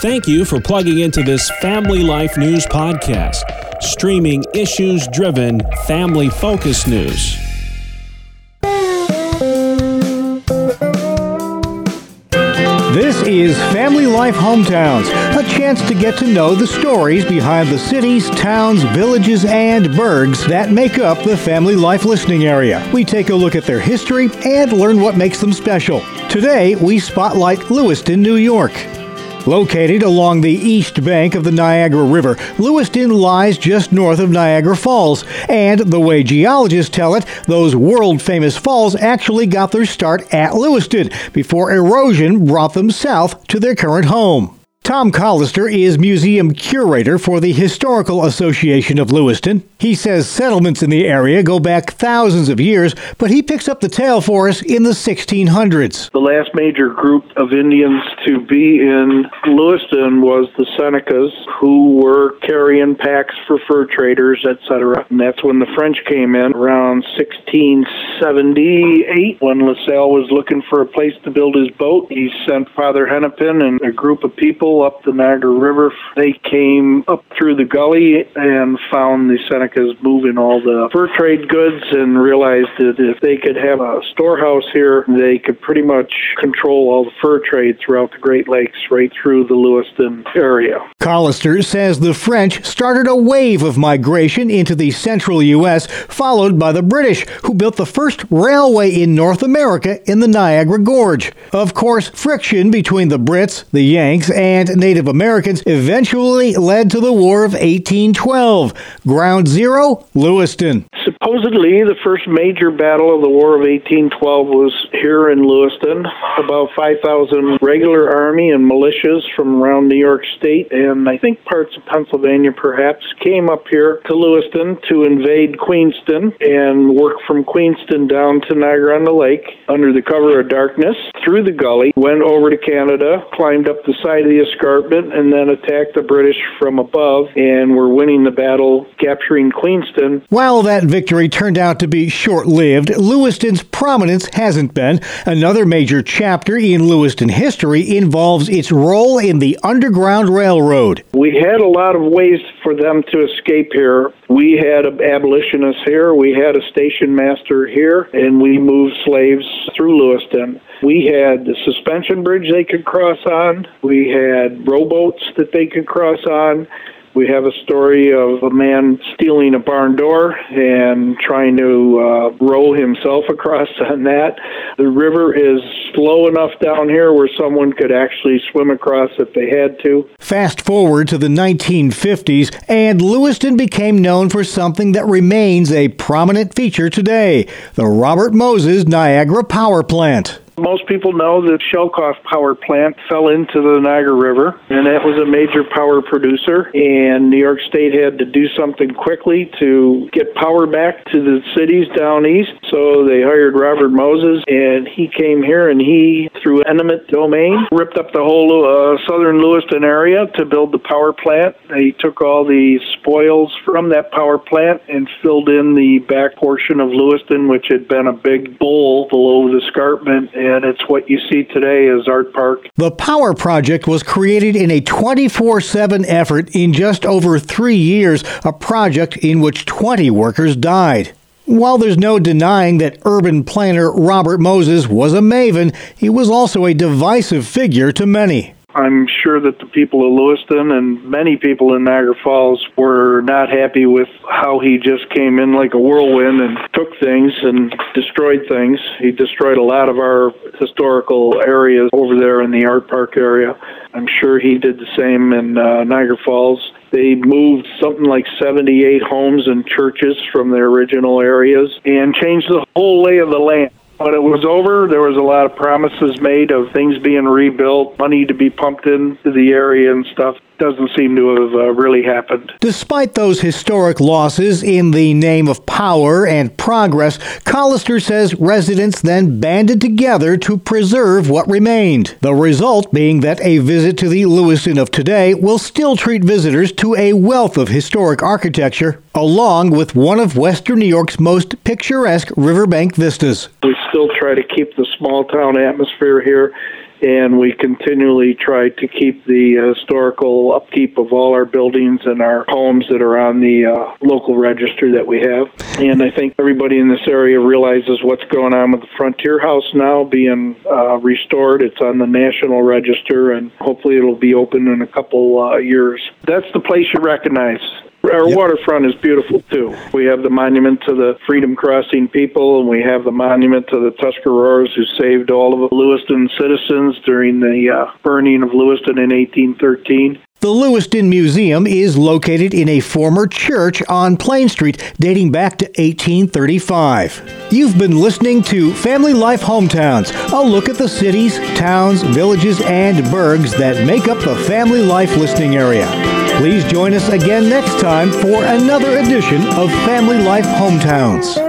Thank you for plugging into this Family Life News podcast, streaming issues driven, family focused news. This is Family Life Hometowns, a chance to get to know the stories behind the cities, towns, villages, and burgs that make up the Family Life listening area. We take a look at their history and learn what makes them special. Today, we spotlight Lewiston, New York. Located along the east bank of the Niagara River, Lewiston lies just north of Niagara Falls. And the way geologists tell it, those world famous falls actually got their start at Lewiston before erosion brought them south to their current home. Tom Collister is museum curator for the Historical Association of Lewiston. He says settlements in the area go back thousands of years, but he picks up the tale for us in the 1600s. The last major group of Indians to be in Lewiston was the Senecas, who were carrying packs for fur traders, etc. And that's when the French came in around 1678 when La Salle was looking for a place to build his boat. He sent Father Hennepin and a group of people up the Niagara River. They came up through the gully and found the Senecas moving all the fur trade goods and realized that if they could have a storehouse here, they could pretty much control all the fur trade throughout the Great Lakes right through the Lewiston area. Collister says the French started a wave of migration into the central U.S., followed by the British, who built the first railway in North America in the Niagara Gorge. Of course, friction between the Brits, the Yanks, and and Native Americans eventually led to the War of 1812. Ground zero, Lewiston. Supposedly, the first major battle of the War of 1812 was here in Lewiston. About 5,000 regular army and militias from around New York State and I think parts of Pennsylvania perhaps came up here to Lewiston to invade Queenston and work from Queenston down to Niagara on the Lake under the cover of darkness through the gully, went over to Canada, climbed up the side of the escarpment, and then attacked the British from above and were winning the battle, capturing Queenston. While that victory turned out to be short lived, Lewiston's prominence hasn't been. Another major chapter in Lewiston history involves its role in the Underground Railroad. We had a lot of ways for them to escape here. We had abolitionists here, we had a station master here, and we moved slaves through Lewiston. We had the suspension bridge they could cross on. We had rowboats that they could cross on. We have a story of a man stealing a barn door and trying to uh, row himself across on that. The river is slow enough down here where someone could actually swim across if they had to. Fast forward to the 1950s, and Lewiston became known for something that remains a prominent feature today the Robert Moses Niagara Power Plant. Most people know that Schoellkopf Power Plant fell into the Niagara River, and that was a major power producer. And New York State had to do something quickly to get power back to the cities down east. So they hired Robert Moses, and he came here and he, through eminent domain, ripped up the whole uh, southern Lewiston area to build the power plant. They took all the spoils from that power plant and filled in the back portion of Lewiston, which had been a big bowl below the escarpment and it's what you see today as Art Park. The Power Project was created in a 24 7 effort in just over three years, a project in which 20 workers died. While there's no denying that urban planner Robert Moses was a maven, he was also a divisive figure to many. I'm sure that the people of Lewiston and many people in Niagara Falls were not happy with how he just came in like a whirlwind and took things and destroyed things. He destroyed a lot of our historical areas over there in the art park area. I'm sure he did the same in uh, Niagara Falls. They moved something like 78 homes and churches from their original areas and changed the whole lay of the land. When it was over, there was a lot of promises made of things being rebuilt, money to be pumped into the area and stuff doesn't seem to have uh, really happened. Despite those historic losses in the name of power and progress, Collister says residents then banded together to preserve what remained. The result being that a visit to the Lewiston of today will still treat visitors to a wealth of historic architecture, along with one of Western New York's most picturesque riverbank vistas. We still try to keep the small town atmosphere here and we continually try to keep the historical upkeep of all our buildings and our homes that are on the uh, local register that we have. And I think everybody in this area realizes what's going on with the Frontier House now being uh, restored. It's on the national register, and hopefully it'll be open in a couple uh, years. That's the place you recognize. Our yep. waterfront is beautiful too. We have the monument to the Freedom Crossing people, and we have the monument to the Tuscaroras who saved all of the Lewiston citizens during the uh, burning of Lewiston in 1813. The Lewiston Museum is located in a former church on Plain Street dating back to 1835. You've been listening to Family Life Hometowns, a look at the cities, towns, villages, and burgs that make up the Family Life listening area. Please join us again next time for another edition of Family Life Hometowns.